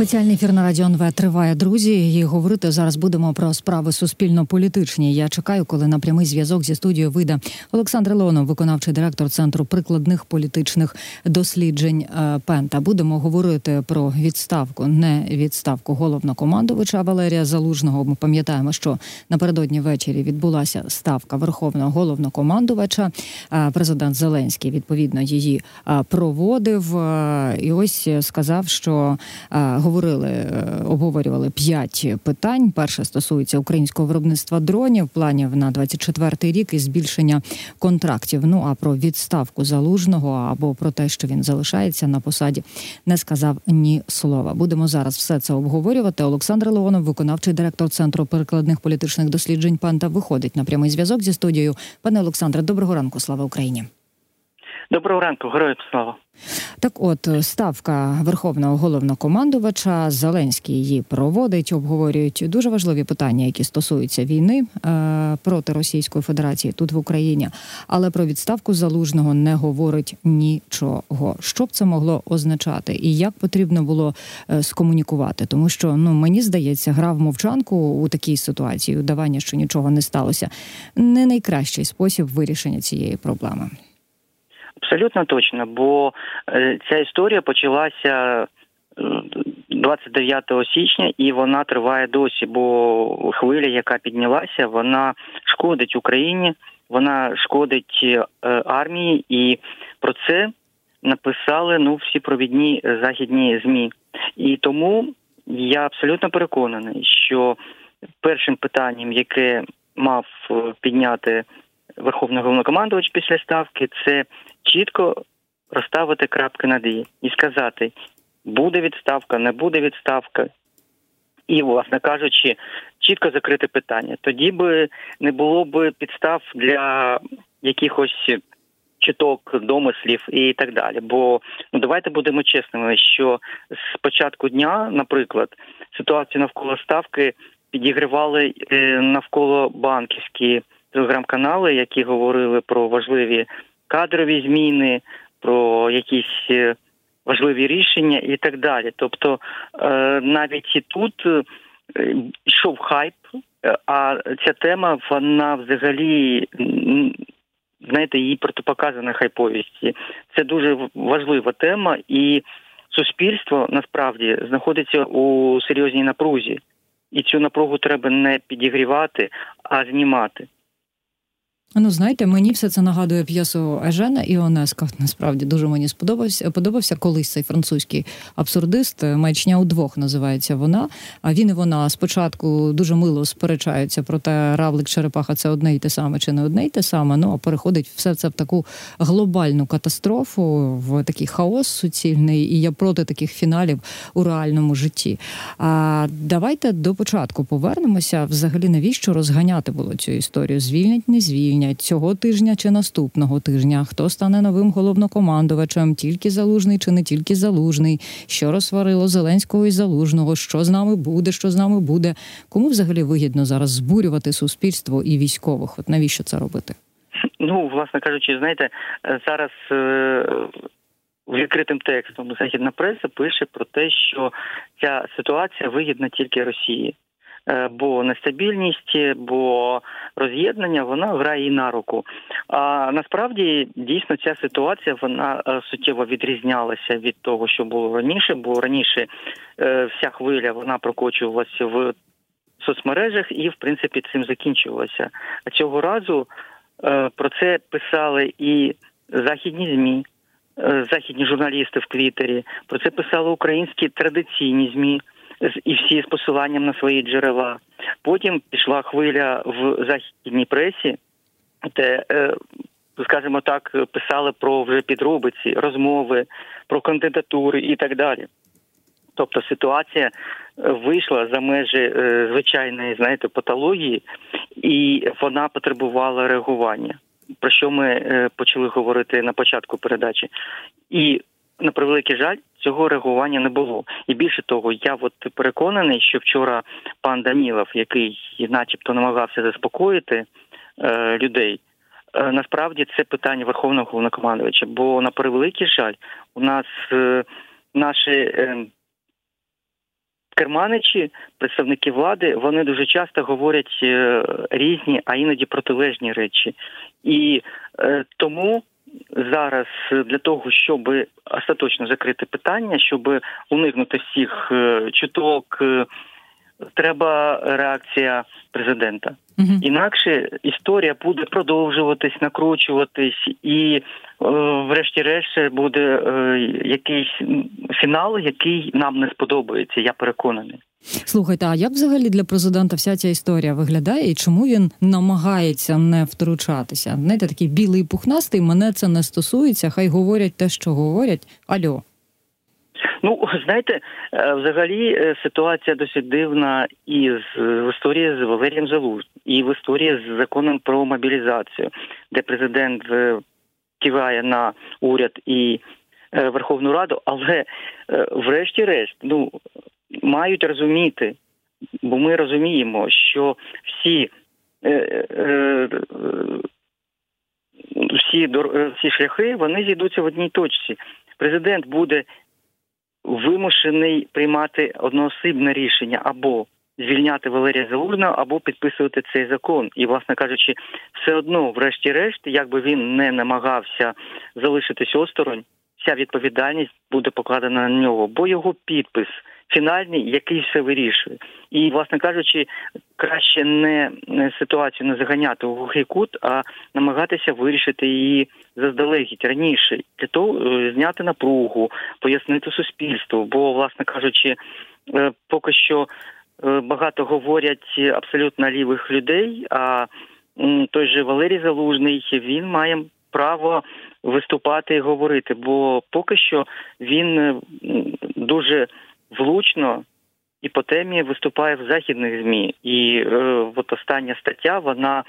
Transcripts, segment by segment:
Спеціальний ефір на радіо НВ триває, друзі. І говорити зараз будемо про справи суспільно-політичні. Я чекаю, коли на прямий зв'язок зі студією вийде Олександр Леонов, виконавчий директор центру прикладних політичних досліджень е, Пента. Будемо говорити про відставку, не відставку головнокомандувача Валерія Залужного. Ми пам'ятаємо, що напередодні ввечері відбулася ставка верховного головнокомандувача. Е, президент Зеленський відповідно її е, проводив і ось сказав, що говорили, е, обговорювали п'ять питань. Перше стосується українського виробництва дронів, планів на 24-й рік і збільшення контрактів. Ну а про відставку залужного або про те, що він залишається на посаді, не сказав ні слова. Будемо зараз все це обговорювати. Олександр Леонов, виконавчий директор центру перекладних політичних досліджень. Панта виходить на прямий зв'язок зі студією. Пане Олександре, доброго ранку. Слава Україні. Доброго ранку, героям слава. Так, от ставка верховного головнокомандувача Зеленський її проводить, обговорюють дуже важливі питання, які стосуються війни е, проти Російської Федерації тут в Україні. Але про відставку залужного не говорить нічого. Що б це могло означати, і як потрібно було е, скомунікувати? Тому що ну мені здається, гра в мовчанку у такій ситуації, удавання, що нічого не сталося, не найкращий спосіб вирішення цієї проблеми. Абсолютно точно, бо е, ця історія почалася 29 е, січня, і вона триває досі. Бо хвиля, яка піднялася, вона шкодить Україні, вона шкодить е, армії, і про це написали ну всі провідні західні змі. І тому я абсолютно переконаний, що першим питанням, яке мав підняти верховний головнокомандувач після ставки, це чітко розставити крапки над «і» і сказати, буде відставка, не буде відставка. І, власне кажучи, чітко закрити питання. Тоді би не було б підстав для якихось чіток, домислів і так далі. Бо ну давайте будемо чесними, що з початку дня, наприклад, ситуацію навколо ставки підігривали е, навколо банківські телеграм-канали, які говорили про важливі кадрові зміни, про якісь е, важливі рішення і так далі. Тобто е, навіть і тут е, йшов хайп, а ця тема вона взагалі. Знаєте, її протипоказана хайповісті. Це дуже важлива тема, і суспільство насправді знаходиться у серйозній напрузі, і цю напругу треба не підігрівати, а знімати. Ну, знаєте, мені все це нагадує п'єсу Ежена Іонеско. Насправді дуже мені сподобався. Подобався колись цей французький абсурдист. Маячня у двох називається вона. А він і вона спочатку дуже мило сперечаються про те, равлик черепаха це одне й те саме чи не одне й те саме. Ну а переходить все це в таку глобальну катастрофу, в такий хаос суцільний. І я проти таких фіналів у реальному житті. А давайте до початку повернемося. Взагалі, навіщо розганяти було цю історію? Звільнять, не звільнять звільнять цього тижня чи наступного тижня, хто стане новим головнокомандувачем, тільки залужний чи не тільки залужний, що розсварило Зеленського і залужного, що з нами буде, що з нами буде. Кому взагалі вигідно зараз збурювати суспільство і військових? От навіщо це робити? Ну, власне кажучи, знаєте, зараз. Е, відкритим текстом західна преса пише про те, що ця ситуація вигідна тільки Росії. Е, бо нестабільність, бо роз'єднання вона грає і на руку. А насправді дійсно ця ситуація вона е, суттєво відрізнялася від того, що було раніше, бо раніше е, вся хвиля вона прокочувалася в соцмережах і, в принципі, цим закінчувалася. А цього разу про це писали і західні змі. Західні журналісти в Твіттері, про це писали українські традиційні змі і всі з посиланням на свої джерела. Потім пішла хвиля в західній пресі, де, е, скажімо так, писали про вже підробиці, розмови, про кандидатури і так далі. Тобто ситуація е, вийшла за межі е, звичайної, знаєте, патології, і вона потребувала реагування. Про що ми почали говорити на початку передачі, і на превеликий жаль, цього реагування не було. І більше того, я от переконаний, що вчора пан Данілов, який, начебто, намагався заспокоїти е, людей. Е, насправді це питання Верховного головнокомандувача, бо на превеликий жаль, у нас е, наші е, керманичі, представники влади, вони дуже часто говорять е, різні, а іноді протилежні речі. І е, тому зараз для того, щоб остаточно закрити питання, щоб уникнути всіх е, чуток, е, треба реакція президента. Угу. Інакше історія буде продовжуватись, накручуватись, і, е, врешті-решт, буде е, якийсь фінал, який нам не сподобається. Я переконаний. Слухайте, а як взагалі для президента вся ця історія виглядає, і чому він намагається не втручатися? Знаєте, такий білий пухнастий, мене це не стосується. Хай говорять те, що говорять. Альо. Ну, знаєте, е, взагалі е, ситуація досить дивна і в історії з Валерієм Залуз, і в історії з законом про мобілізацію, де президент е, киває на уряд і Верховну Раду, але врешті-решт, ну мають розуміти, бо ми розуміємо, що всі. Всі всі шляхи вони зійдуться в одній точці. Президент буде вимушений приймати одноосибне рішення або звільняти Валерія Залужного, або підписувати цей закон. І, власне кажучи, все одно, врешті-решт, якби він не намагався залишитись осторонь, вся відповідальність буде покладена на нього, бо його підпис фінальний, який все вирішує. І, власне кажучи, краще не ситуацію не заганяти у глухий кут, а намагатися вирішити її заздалегідь раніше для того е, зняти напругу, пояснити суспільству. Бо, власне кажучи, е, поки що е, багато говорять абсолютно лівих людей. А той же Валерій Залужний він має право виступати і говорити, бо поки що він дуже влучно і по темі виступає в західних змі. І е, от остання стаття вона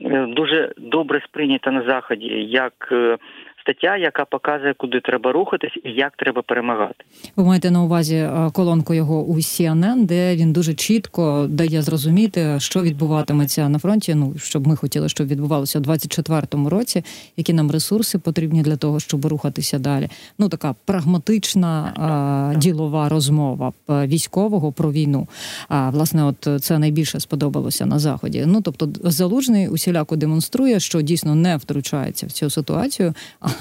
е, дуже добре сприйнята на заході як е, стаття, яка показує, куди треба рухатись і як треба перемагати. Ви маєте на увазі е, колонку його у CNN, де він дуже чітко дає зрозуміти, що відбуватиметься на фронті. Ну щоб ми хотіли, щоб відбувалося у 24-му році, які нам ресурси потрібні для того, щоб рухатися далі. Ну така прагматична а, ділова розмова військового про війну. А власне, от це найбільше сподобалося на заході. Ну тобто, залужний усіляко демонструє, що дійсно не втручається в цю ситуацію.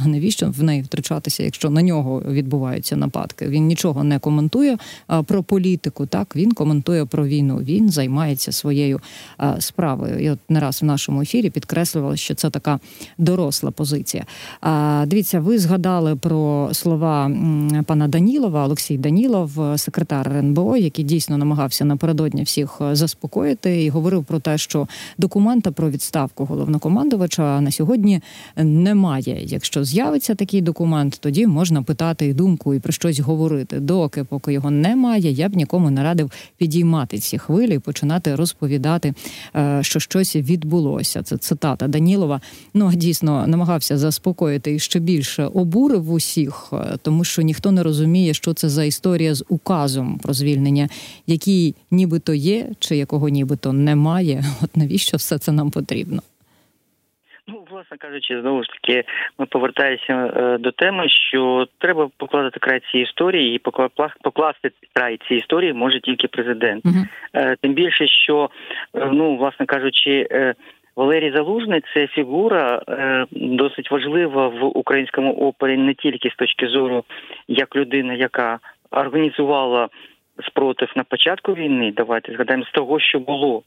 А навіщо в неї втручатися, якщо на нього відбуваються нападки? Він нічого не коментує про політику. Так він коментує про війну. Він займається своєю справою. І от не раз в нашому ефірі підкреслювали, що це така доросла позиція. Дивіться, ви згадали про слова пана Данілова, Олексій Данілов, секретар РНБО, який дійсно намагався напередодні всіх заспокоїти і говорив про те, що документа про відставку головнокомандувача на сьогодні немає. Якщо з'явиться такий документ, тоді можна питати і думку і про щось говорити. Доки поки його немає, я б нікому не радив підіймати ці хвилі і починати розповідати, е, що щось відбулося. Це цитата Данілова. Ну дійсно намагався заспокоїти і ще більше обурив усіх, е, тому що ніхто не розуміє, що це за історія з указом про звільнення, який нібито є, чи якого нібито немає. От навіщо все це нам потрібно? Власне кажучи, знову ж таки, ми повертаємося е, до теми, що треба покладати край цій історії, і покласти край цій історії може тільки президент. Uh-huh. Тим більше, що е, ну, власне кажучи, Валерій Залужний це фігура досить важлива в українському опері не тільки з точки зору як людина, яка організувала спротив на початку війни. Давайте згадаємо з того, що було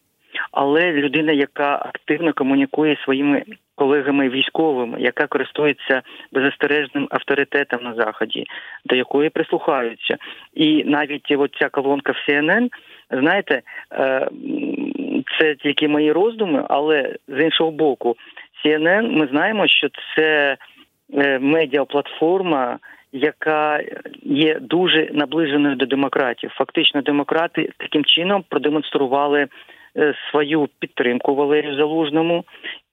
але людина, яка активно комунікує своїми колегами військовими, яка користується беззастережним авторитетом на заході, до якої прислухаються, і навіть оця колонка в CNN, знаєте, е, це тільки мої роздуми, але з іншого боку, CNN, ми знаємо, що це е, медіаплатформа. Яка є дуже наближеною до демократів, фактично, демократи таким чином продемонстрували свою підтримку Валерію Залужному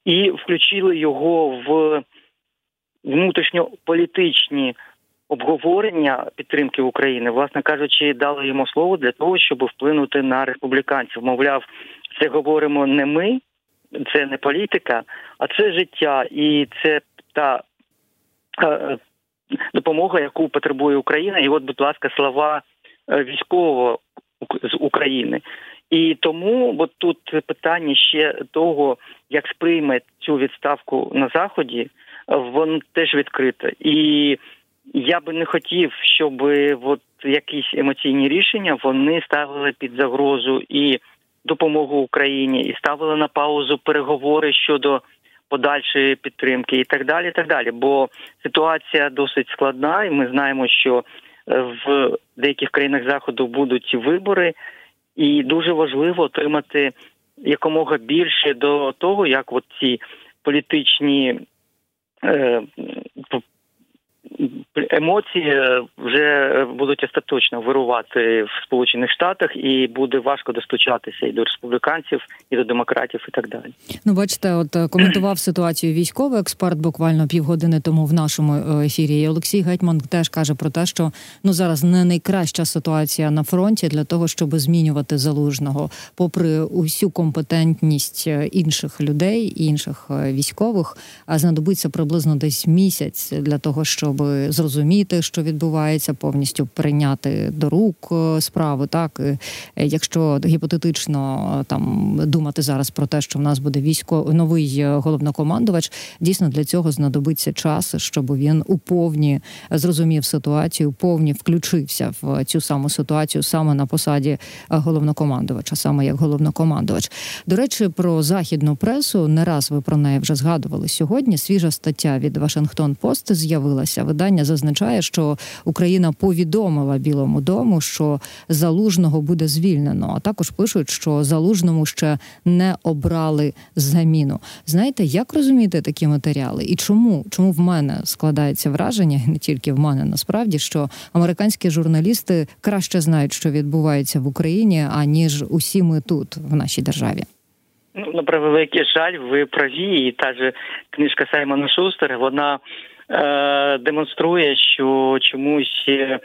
і включили його в внутрішньополітичні обговорення підтримки України, власне кажучи, дали йому слово для того, щоб вплинути на республіканців. Мовляв, це говоримо не ми, це не політика, а це життя, і це та е, допомога, яку потребує Україна. І, от, будь ласка, слова е, військового України. І тому от тут питання ще того, як сприйме цю відставку на заході, воно теж відкрите. І я би не хотів, щоб от якісь емоційні рішення вони ставили під загрозу і допомогу Україні, і ставили на паузу переговори щодо подальшої підтримки, і так далі. і так далі. Бо ситуація досить складна, і ми знаємо, що е, в деяких країнах заходу будуть вибори, і дуже важливо отримати якомога більше до того, як от ці політичні. Е, емоції е, вже будуть остаточно вирувати в Сполучених Штатах, і буде важко достучатися і до республіканців, і до демократів, і так далі. Ну, бачите, от е, коментував ситуацію військовий експерт буквально півгодини тому в нашому е, ефірі. І Олексій Гетьман теж каже про те, що ну зараз не найкраща ситуація на фронті для того, щоб змінювати залужного, попри усю компетентність інших людей, інших військових, а знадобиться приблизно десь місяць для того, щоб зрозуміти, що відбувається, повністю прийняти до рук е, справу. Так е, якщо гіпотетично е, там думати зараз про те, що в нас буде військо новий головнокомандувач, дійсно для цього знадобиться час, щоб він у повні зрозумів ситуацію, повні включився в цю саму ситуацію саме на посаді головнокомандувача, саме як головнокомандувач. До речі, про західну пресу не раз ви про неї вже згадували сьогодні. Свіжа стаття від Вашингтон Пост з'явилася видання зазначає, що Україна повідомила Білому дому, що залужного буде звільнено. А також пишуть, що залужному ще не обрали заміну. Знаєте, як розуміти такі матеріали? І чому чому в мене складається враження, і не тільки в мене насправді, що американські журналісти краще знають, що відбувається в Україні, аніж усі ми тут в нашій державі. Ну, на превеликий жаль, ви праві, і та ж книжка Саймона Шустера, вона Е, демонструє, що чомусь е,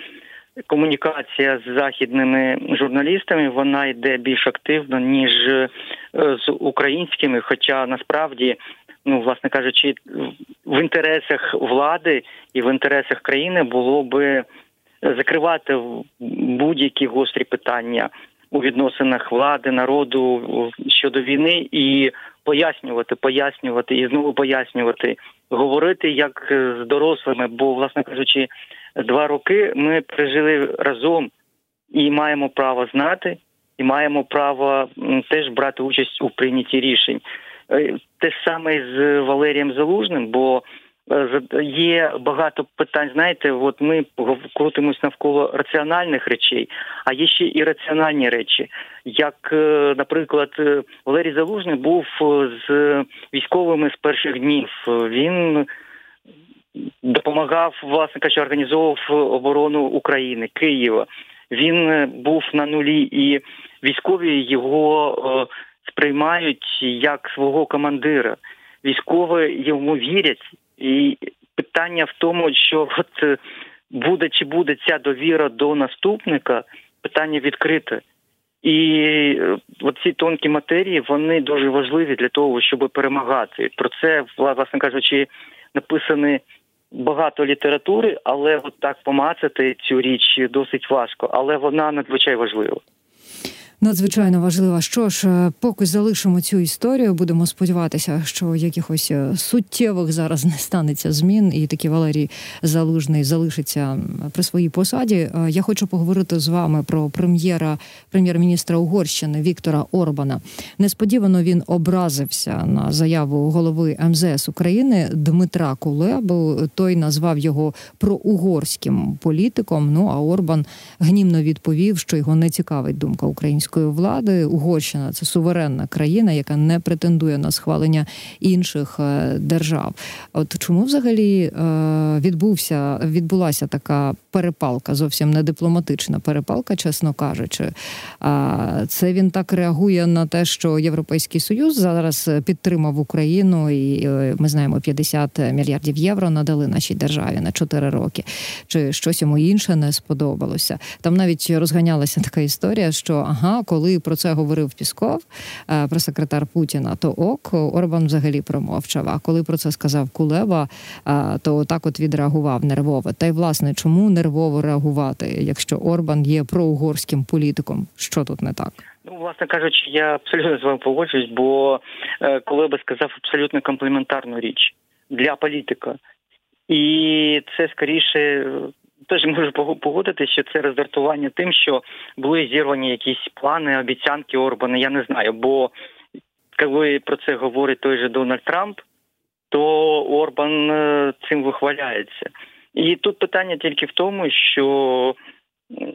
комунікація з західними журналістами вона йде більш активно ніж е, з українськими. Хоча насправді, ну власне кажучи, в інтересах влади і в інтересах країни було би закривати будь-які гострі питання у відносинах влади, народу щодо війни і пояснювати, пояснювати і знову пояснювати, говорити як з дорослими. Бо, власне кажучи, два роки ми прожили разом і маємо право знати, і маємо право теж брати участь у прийнятті рішень. Е, те саме з Валерієм Залужним, бо є багато питань. Знаєте, от ми крутимось навколо раціональних речей, а є ще і раціональні речі. Як, е, наприклад, е, Валерій Залужний був з військовими з перших днів. Він допомагав власне кажучи, організовував оборону України, Києва. Він був на нулі, і військові його сприймають як свого командира. Військові йому вірять. І питання в тому, що от е, буде чи буде ця довіра до наступника, питання відкрите. І е, ці тонкі матерії вони дуже важливі для того, щоб перемагати. Про це, власне кажучи, написані багато літератури, але от так помацати цю річ досить важко, але вона надзвичай важлива. Надзвичайно важлива. Що ж, е, поки залишимо цю історію, будемо сподіватися, що якихось е, суттєвих зараз не станеться змін, і такий Валерій Залужний залишиться при своїй посаді. Е, я хочу поговорити з вами про прем'єра прем'єр-міністра Угорщини Віктора Орбана. Несподівано він образився на заяву голови МЗС України Дмитра Кулебу. Той назвав його проугорським політиком. Ну а Орбан гнівно відповів, що його не цікавить думка української української влади. Угорщина це суверенна країна, яка не претендує на схвалення інших е, держав. От чому взагалі е, відбувся відбулася така перепалка, зовсім не дипломатична перепалка, чесно кажучи. Це він так реагує на те, що Європейський Союз зараз підтримав Україну, і е, ми знаємо, 50 мільярдів євро надали нашій державі на 4 роки. Чи щось йому інше не сподобалося? Там навіть розганялася така історія, що ага, Коли про це говорив Пісков, е, прес-секретар Путіна, то ок Орбан взагалі промовчав. А коли про це сказав Кулеба, е, то так от відреагував нервово. Та й власне чому нервово реагувати, якщо Орбан є проугорським політиком? Що тут не так? Ну, власне кажучи, я абсолютно з вами погоджуюсь, бо е, коли би сказав абсолютно комплементарну річ для політика, і це скоріше теж можу погодитися, що це роздратування тим, що були зірвані якісь плани, обіцянки Орбана. Я не знаю, бо коли про це говорить той же Дональд Трамп, то Орбан е, цим вихваляється. І тут питання тільки в тому, що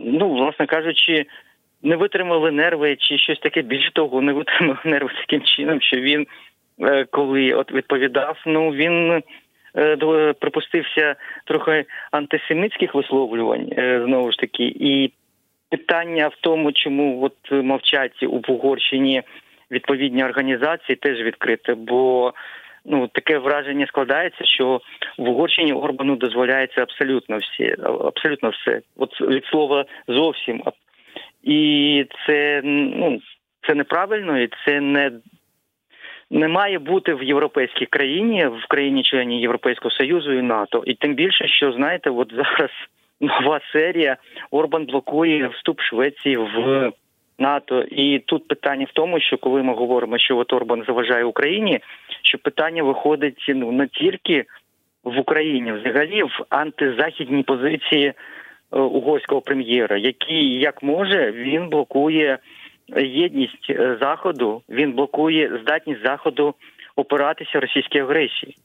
ну, власне кажучи, не витримали нерви чи щось таке більше того, не витримали нерви таким чином, що він е, коли от відповідав, ну він припустився трохи антисемітських висловлювань е, знову ж таки, і питання в тому, чому от мовчать у Угорщині відповідні організації, теж відкрите, бо ну таке враження складається, що в Угорщині Орбану дозволяється абсолютно всі, абсолютно все. От від слова зовсім і це ну це неправильно, і це не не має бути в європейській країні, в країні члені Європейського союзу і НАТО. І тим більше, що знаєте, от зараз нова серія Орбан блокує вступ Швеції в НАТО. І тут питання в тому, що коли ми говоримо, що от Орбан заважає Україні, що питання виходить ну не тільки в Україні, взагалі в антизахідній позиції. Е, угорського прем'єра, який як може він блокує єдність е, заходу, він блокує здатність заходу опиратися російській агресії.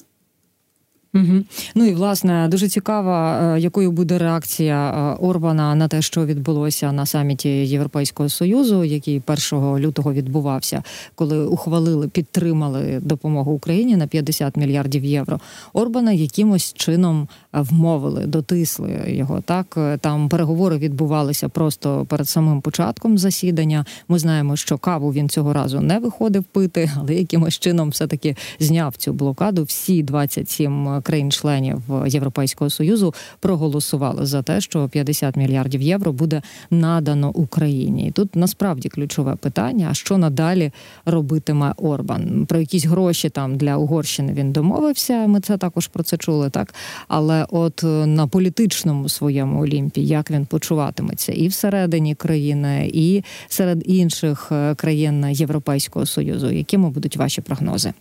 Угу. Ну і власне дуже цікаво, е, якою буде реакція е, Орбана на те, що відбулося на саміті Європейського союзу, який 1 лютого відбувався, коли ухвалили, підтримали допомогу Україні на 50 мільярдів євро. Орбана якимось чином е, вмовили, дотисли його. Так там переговори відбувалися просто перед самим початком засідання. Ми знаємо, що каву він цього разу не виходив пити, але якимось чином все таки зняв цю блокаду. Всі 27 країн-членів Європейського союзу проголосували за те, що 50 мільярдів євро буде надано Україні. І Тут насправді ключове питання: а що надалі робитиме Орбан? Про якісь гроші там для Угорщини він домовився. Ми це також про це чули, так але от на політичному своєму олімпі як він почуватиметься і всередині країни, і серед інших е, країн Європейського союзу, якими будуть ваші прогнози?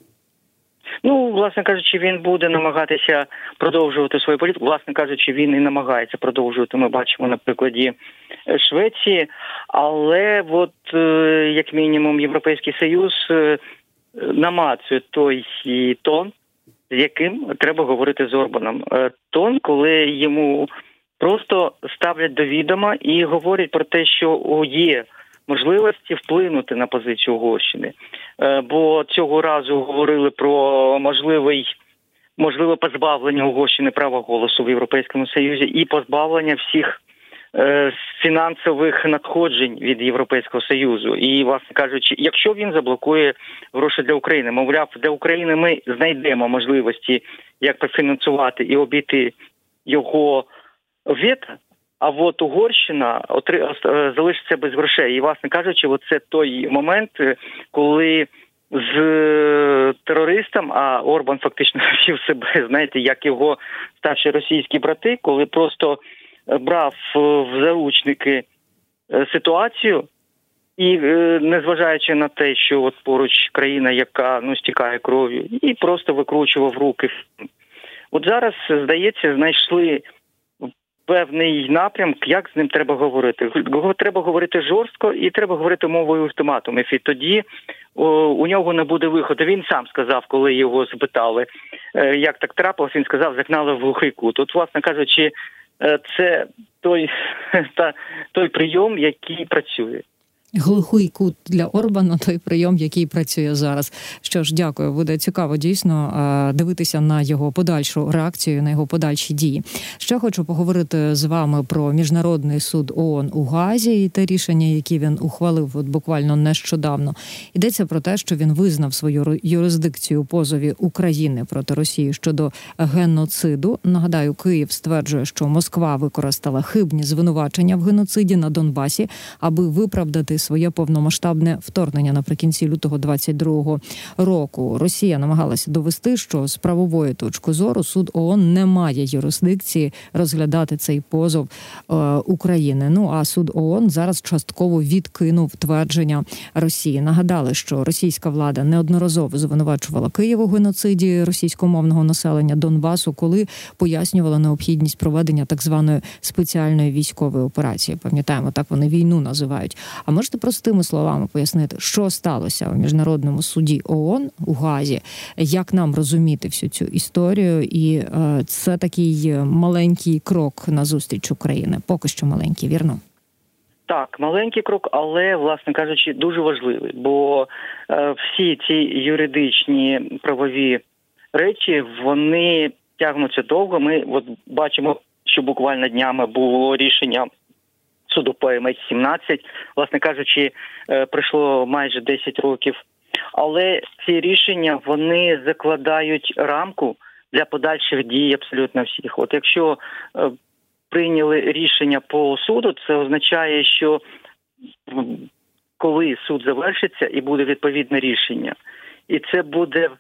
Ну, власне кажучи, він буде намагатися продовжувати свою політику. Власне кажучи, він і намагається продовжувати. Ми бачимо на прикладі е, Швеції, але от е, як мінімум Європейський Союз е, намацує той тон, з яким треба говорити з Орбаном. Тон, коли йому просто ставлять до відома і говорять про те, що є можливості вплинути на позицію Угорщини. Е, бо цього разу говорили про можливий. Можливе позбавлення Угорщини права голосу в Європейському Союзі і позбавлення всіх е, фінансових надходжень від Європейського Союзу. І, власне кажучи, якщо він заблокує гроші для України, мовляв, для України ми знайдемо можливості, як профінансувати і обійти його вето, а от Угорщина отри... Е, залишиться без грошей. І, власне кажучи, це той момент, е, коли з терористом, а Орбан фактично вів себе, знаєте, як його старші російські брати, коли просто брав в заручники е, ситуацію. І незважаючи на те, що от поруч країна, яка ну стікає кров'ю, і просто викручував руки. От зараз здається, знайшли певний напрям, як з ним треба говорити. Треба говорити жорстко і треба говорити мовою ультиматумів. І тоді у нього не буде виходу. Він сам сказав, коли його запитали, е, як так трапилось, він сказав, загнали в глухий кут. От, власне кажучи, е, це той, та, той прийом, який працює. Глухий кут для Орбана, той прийом, який працює зараз. Що ж, дякую, буде цікаво дійсно е, дивитися на його подальшу реакцію, на його подальші дії. Ще хочу поговорити з вами про міжнародний суд ООН у Газі і те рішення, яке він ухвалив от буквально нещодавно. Йдеться про те, що він визнав свою юрисдикцію позові України проти Росії щодо геноциду. Нагадаю, Київ стверджує, що Москва використала хибні звинувачення в геноциді на Донбасі, аби виправдати своє повномасштабне вторгнення наприкінці лютого 22-го року. Росія намагалася довести, що з правової точки зору суд ООН не має юрисдикції розглядати цей позов е, України. Ну а суд ООН зараз частково відкинув твердження Росії. Нагадали, що російська влада неодноразово звинувачувала Київ у геноциді російськомовного населення Донбасу, коли пояснювала необхідність проведення так званої спеціальної військової операції. Пам'ятаємо, так вони війну називають. А можете простими словами пояснити, що сталося у міжнародному суді ООН у Газі, як нам розуміти всю цю історію, і е, це такий маленький крок на зустріч України, поки що маленький, вірно. Так, маленький крок, але, власне кажучи, дуже важливий, бо е, всі ці юридичні правові речі вони тягнуться довго. Ми от бачимо, що буквально днями було рішення суду по МС-17, власне кажучи, е, пройшло майже 10 років. Але ці рішення вони закладають рамку для подальших дій абсолютно всіх. От якщо е, прийняли рішення по суду, це означає, що коли суд завершиться і буде відповідне рішення, і це буде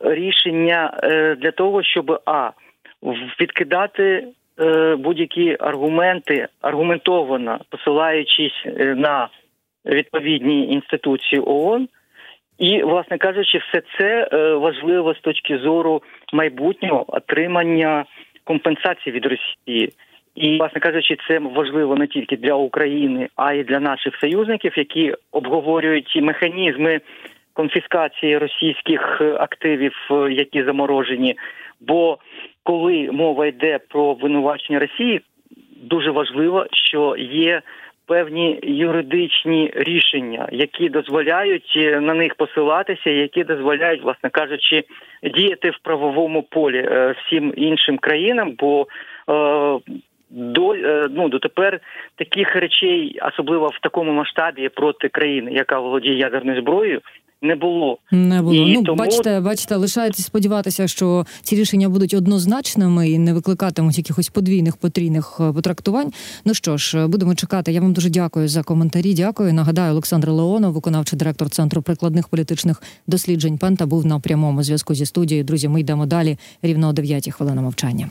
рішення е, для того, щоб а відкидати е, будь-які аргументи аргументовано посилаючись е, на відповідні інституції ООН. І, власне кажучи, все це важливо з точки зору майбутнього отримання компенсації від Росії. І, власне кажучи, це важливо не тільки для України, а й для наших союзників, які обговорюють механізми конфіскації російських активів, які заморожені. Бо коли мова йде про обвинувачення Росії, дуже важливо, що є певні юридичні рішення, які дозволяють на них посилатися, які дозволяють, власне кажучи, діяти в правовому полі е, всім іншим країнам. бо е, до е, ну дотепер таких речей, особливо в такому масштабі проти країни, яка володіє ядерною зброєю. Не було не було. І ну тому... бачите, бачите, лишається сподіватися, що ці рішення будуть однозначними і не викликатимуть якихось подвійних потрійних е, потрактувань. Ну що ж, будемо чекати. Я вам дуже дякую за коментарі. Дякую. Нагадаю, Олександр Леонов, виконавчий директор центру прикладних політичних досліджень. Пента був на прямому зв'язку зі студією. Друзі, ми йдемо далі. Рівно о 9 хвилина мовчання.